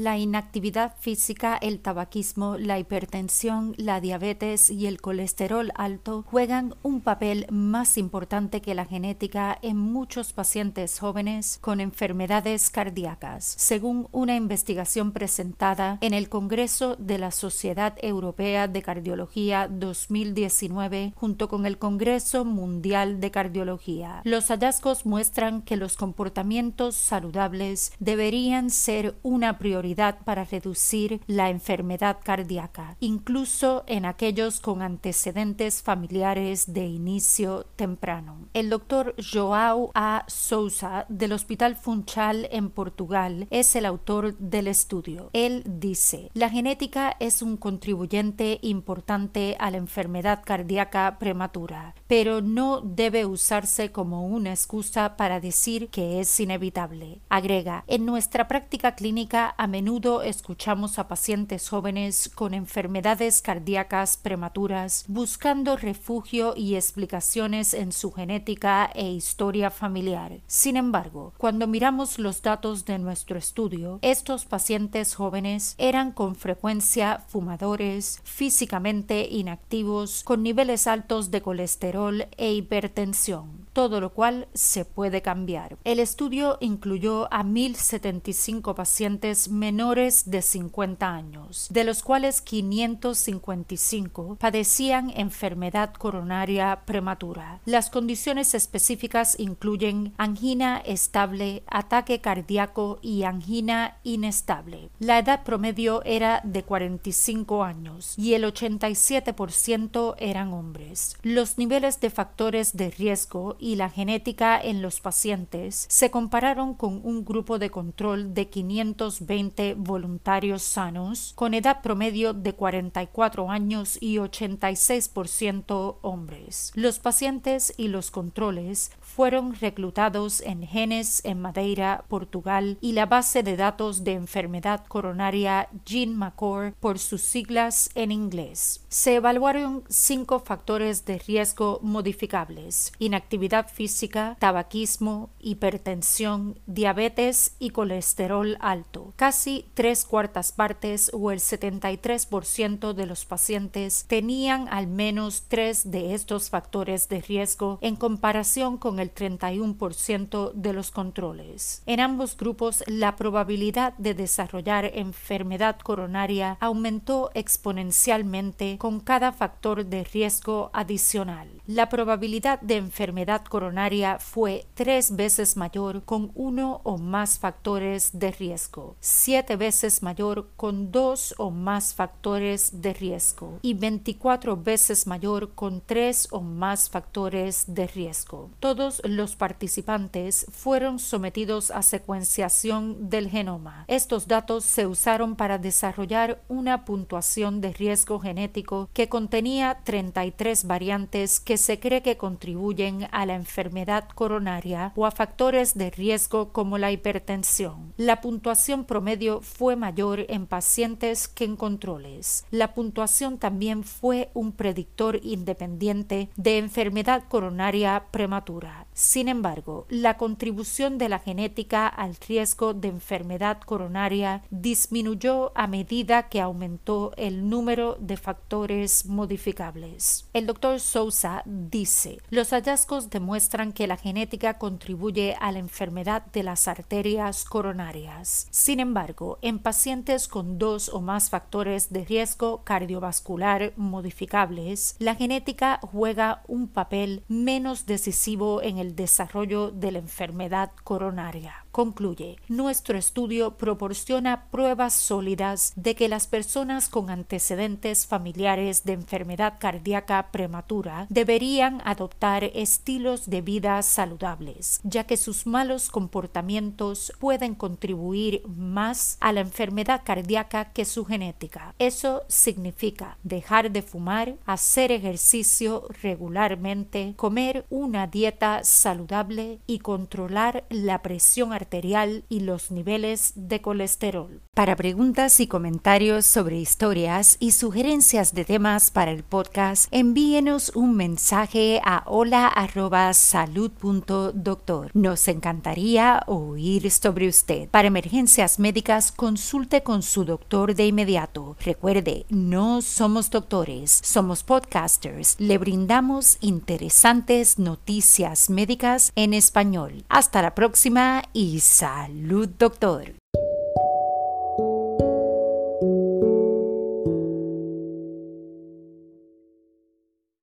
La inactividad física, el tabaquismo, la hipertensión, la diabetes y el colesterol alto juegan un papel más importante que la genética en muchos pacientes jóvenes con enfermedades cardíacas, según una investigación presentada en el Congreso de la Sociedad Europea de Cardiología 2019 junto con el Congreso Mundial de Cardiología. Los hallazgos muestran que los comportamientos saludables deberían ser una prioridad para reducir la enfermedad cardíaca, incluso en aquellos con antecedentes familiares de inicio temprano. El doctor Joao A. Sousa del Hospital Funchal en Portugal es el autor del estudio. Él dice, la genética es un contribuyente importante a la enfermedad cardíaca prematura, pero no debe usarse como una excusa para decir que es inevitable. Agrega, en nuestra práctica clínica a menudo escuchamos a pacientes jóvenes con enfermedades cardíacas prematuras buscando refugio y explicaciones en su genética e historia familiar. Sin embargo, cuando miramos los datos de nuestro estudio, estos pacientes jóvenes eran con frecuencia fumadores, físicamente inactivos, con niveles altos de colesterol e hipertensión, todo lo cual se puede cambiar. El estudio incluyó a 1.075 pacientes menores de 50 años, de los cuales 555 padecían enfermedad coronaria prematura. Las condiciones específicas incluyen angina estable, ataque cardíaco y angina inestable. La edad promedio era de 45 años y el 87% eran hombres. Los niveles de factores de riesgo y la genética en los pacientes se compararon con un grupo de control de 520 voluntarios sanos con edad promedio de 44 años y 86% hombres. Los pacientes y los controles fueron reclutados en genes en Madeira, Portugal y la base de datos de enfermedad coronaria Gene McCord por sus siglas en inglés. Se evaluaron cinco factores de riesgo modificables: inactividad física, tabaquismo, hipertensión, diabetes y colesterol alto. Casi tres cuartas partes o el 73% de los pacientes tenían al menos tres de estos factores de riesgo en comparación con el 31% de los controles. En ambos grupos, la probabilidad de desarrollar enfermedad coronaria aumentó exponencialmente con cada factor de riesgo adicional. La probabilidad de enfermedad coronaria fue tres veces mayor con uno o más factores de riesgo, siete veces mayor con dos o más factores de riesgo y 24 veces mayor con tres o más factores de riesgo. Todos los participantes fueron sometidos a secuenciación del genoma. Estos datos se usaron para desarrollar una puntuación de riesgo genético que contenía 33 variantes que se cree que contribuyen a la enfermedad coronaria o a factores de riesgo como la hipertensión. La puntuación promedio fue mayor en pacientes que en controles. La puntuación también fue un predictor independiente de enfermedad coronaria prematura. Sin embargo, la contribución de la genética al riesgo de enfermedad coronaria disminuyó a medida que aumentó el número de factores modificables. El doctor Sousa dice, los hallazgos demuestran que la genética contribuye a la enfermedad de las arterias coronarias. Sin embargo, en pacientes con dos o más factores de riesgo cardiovascular modificables, la genética juega un papel menos decisivo en el desarrollo de la enfermedad coronaria. Concluye, nuestro estudio proporciona pruebas sólidas de que las personas con antecedentes familiares de enfermedad cardíaca prematura deberían adoptar estilos de vida saludables, ya que sus malos comportamientos pueden contribuir más a la enfermedad cardíaca que su genética. Eso significa dejar de fumar, hacer ejercicio regularmente, comer una dieta saludable y controlar la presión arterial y los niveles de colesterol. Para preguntas y comentarios sobre historias y sugerencias de temas para el podcast, envíenos un mensaje a hola@salud.doctor. Nos encantaría oír sobre usted. Para emergencias médicas, consulte con su doctor de inmediato. Recuerde, no somos doctores, somos podcasters. Le brindamos interesantes noticias médicas en español. Hasta la próxima y salud, doctor.